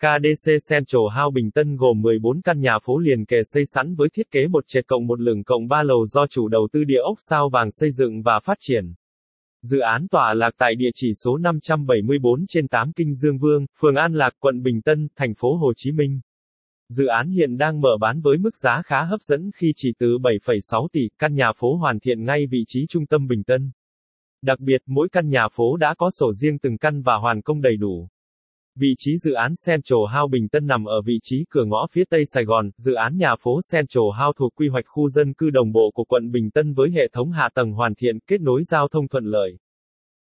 KDC Central House Bình Tân gồm 14 căn nhà phố liền kề xây sẵn với thiết kế một trệt cộng một lửng cộng ba lầu do chủ đầu tư địa ốc sao vàng xây dựng và phát triển. Dự án tọa lạc tại địa chỉ số 574 trên 8 Kinh Dương Vương, phường An Lạc, quận Bình Tân, thành phố Hồ Chí Minh. Dự án hiện đang mở bán với mức giá khá hấp dẫn khi chỉ từ 7,6 tỷ, căn nhà phố hoàn thiện ngay vị trí trung tâm Bình Tân. Đặc biệt, mỗi căn nhà phố đã có sổ riêng từng căn và hoàn công đầy đủ. Vị trí dự án Central House Bình Tân nằm ở vị trí cửa ngõ phía tây Sài Gòn, dự án nhà phố Central House thuộc quy hoạch khu dân cư đồng bộ của quận Bình Tân với hệ thống hạ tầng hoàn thiện, kết nối giao thông thuận lợi.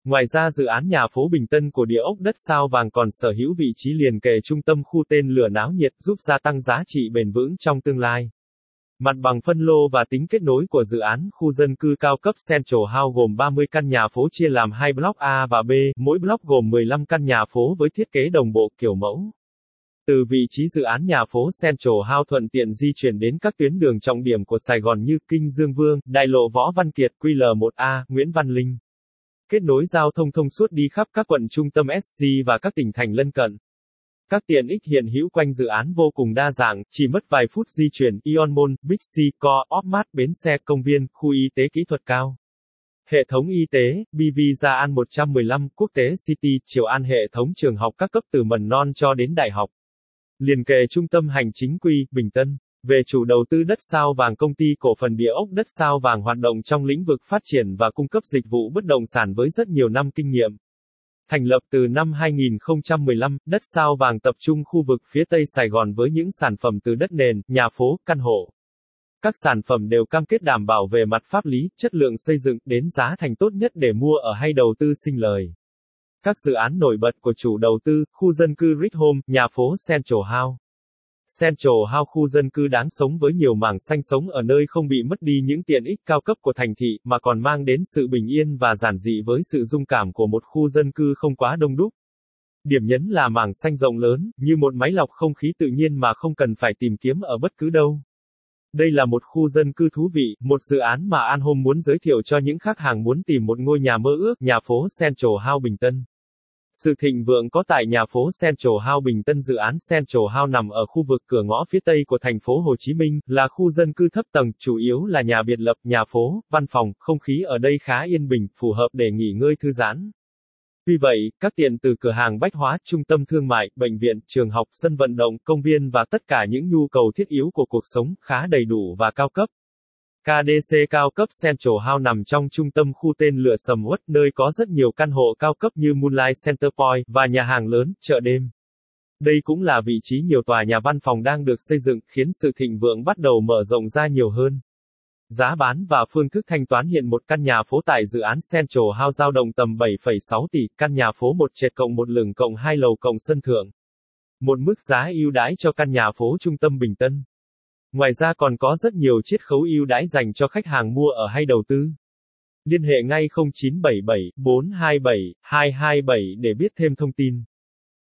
Ngoài ra dự án nhà phố Bình Tân của địa ốc đất sao vàng còn sở hữu vị trí liền kề trung tâm khu tên lửa náo nhiệt giúp gia tăng giá trị bền vững trong tương lai. Mặt bằng phân lô và tính kết nối của dự án khu dân cư cao cấp Central House gồm 30 căn nhà phố chia làm hai block A và B, mỗi block gồm 15 căn nhà phố với thiết kế đồng bộ kiểu mẫu. Từ vị trí dự án nhà phố Central House thuận tiện di chuyển đến các tuyến đường trọng điểm của Sài Gòn như Kinh Dương Vương, Đại lộ Võ Văn Kiệt, QL1A, Nguyễn Văn Linh. Kết nối giao thông thông suốt đi khắp các quận trung tâm SC và các tỉnh thành lân cận. Các tiện ích hiện hữu quanh dự án vô cùng đa dạng, chỉ mất vài phút di chuyển, Ion Mall, Big C, Co, Opmart, bến xe, công viên, khu y tế kỹ thuật cao. Hệ thống y tế, BV Gia An 115, Quốc tế City, Triều An hệ thống trường học các cấp từ mầm non cho đến đại học. Liền kề trung tâm hành chính quy, Bình Tân. Về chủ đầu tư đất sao vàng công ty cổ phần địa ốc đất sao vàng hoạt động trong lĩnh vực phát triển và cung cấp dịch vụ bất động sản với rất nhiều năm kinh nghiệm. Thành lập từ năm 2015, đất sao vàng tập trung khu vực phía Tây Sài Gòn với những sản phẩm từ đất nền, nhà phố, căn hộ. Các sản phẩm đều cam kết đảm bảo về mặt pháp lý, chất lượng xây dựng, đến giá thành tốt nhất để mua ở hay đầu tư sinh lời. Các dự án nổi bật của chủ đầu tư, khu dân cư Rich Home, nhà phố Central House. Central House khu dân cư đáng sống với nhiều mảng xanh sống ở nơi không bị mất đi những tiện ích cao cấp của thành thị, mà còn mang đến sự bình yên và giản dị với sự dung cảm của một khu dân cư không quá đông đúc. Điểm nhấn là mảng xanh rộng lớn, như một máy lọc không khí tự nhiên mà không cần phải tìm kiếm ở bất cứ đâu. Đây là một khu dân cư thú vị, một dự án mà An Home muốn giới thiệu cho những khách hàng muốn tìm một ngôi nhà mơ ước, nhà phố Central House Bình Tân. Sự thịnh vượng có tại nhà phố Central House Bình Tân dự án Central House nằm ở khu vực cửa ngõ phía tây của thành phố Hồ Chí Minh, là khu dân cư thấp tầng, chủ yếu là nhà biệt lập, nhà phố, văn phòng, không khí ở đây khá yên bình, phù hợp để nghỉ ngơi thư giãn. Vì vậy, các tiện từ cửa hàng bách hóa, trung tâm thương mại, bệnh viện, trường học, sân vận động, công viên và tất cả những nhu cầu thiết yếu của cuộc sống khá đầy đủ và cao cấp. KDC cao cấp Central House nằm trong trung tâm khu tên lửa sầm uất nơi có rất nhiều căn hộ cao cấp như Moonlight Centerpoint và nhà hàng lớn, chợ đêm. Đây cũng là vị trí nhiều tòa nhà văn phòng đang được xây dựng, khiến sự thịnh vượng bắt đầu mở rộng ra nhiều hơn. Giá bán và phương thức thanh toán hiện một căn nhà phố tại dự án Central House giao động tầm 7,6 tỷ, căn nhà phố một trệt cộng một lửng cộng hai lầu cộng sân thượng. Một mức giá ưu đãi cho căn nhà phố trung tâm Bình Tân. Ngoài ra còn có rất nhiều chiết khấu ưu đãi dành cho khách hàng mua ở hay đầu tư. Liên hệ ngay 0977 427 227 để biết thêm thông tin.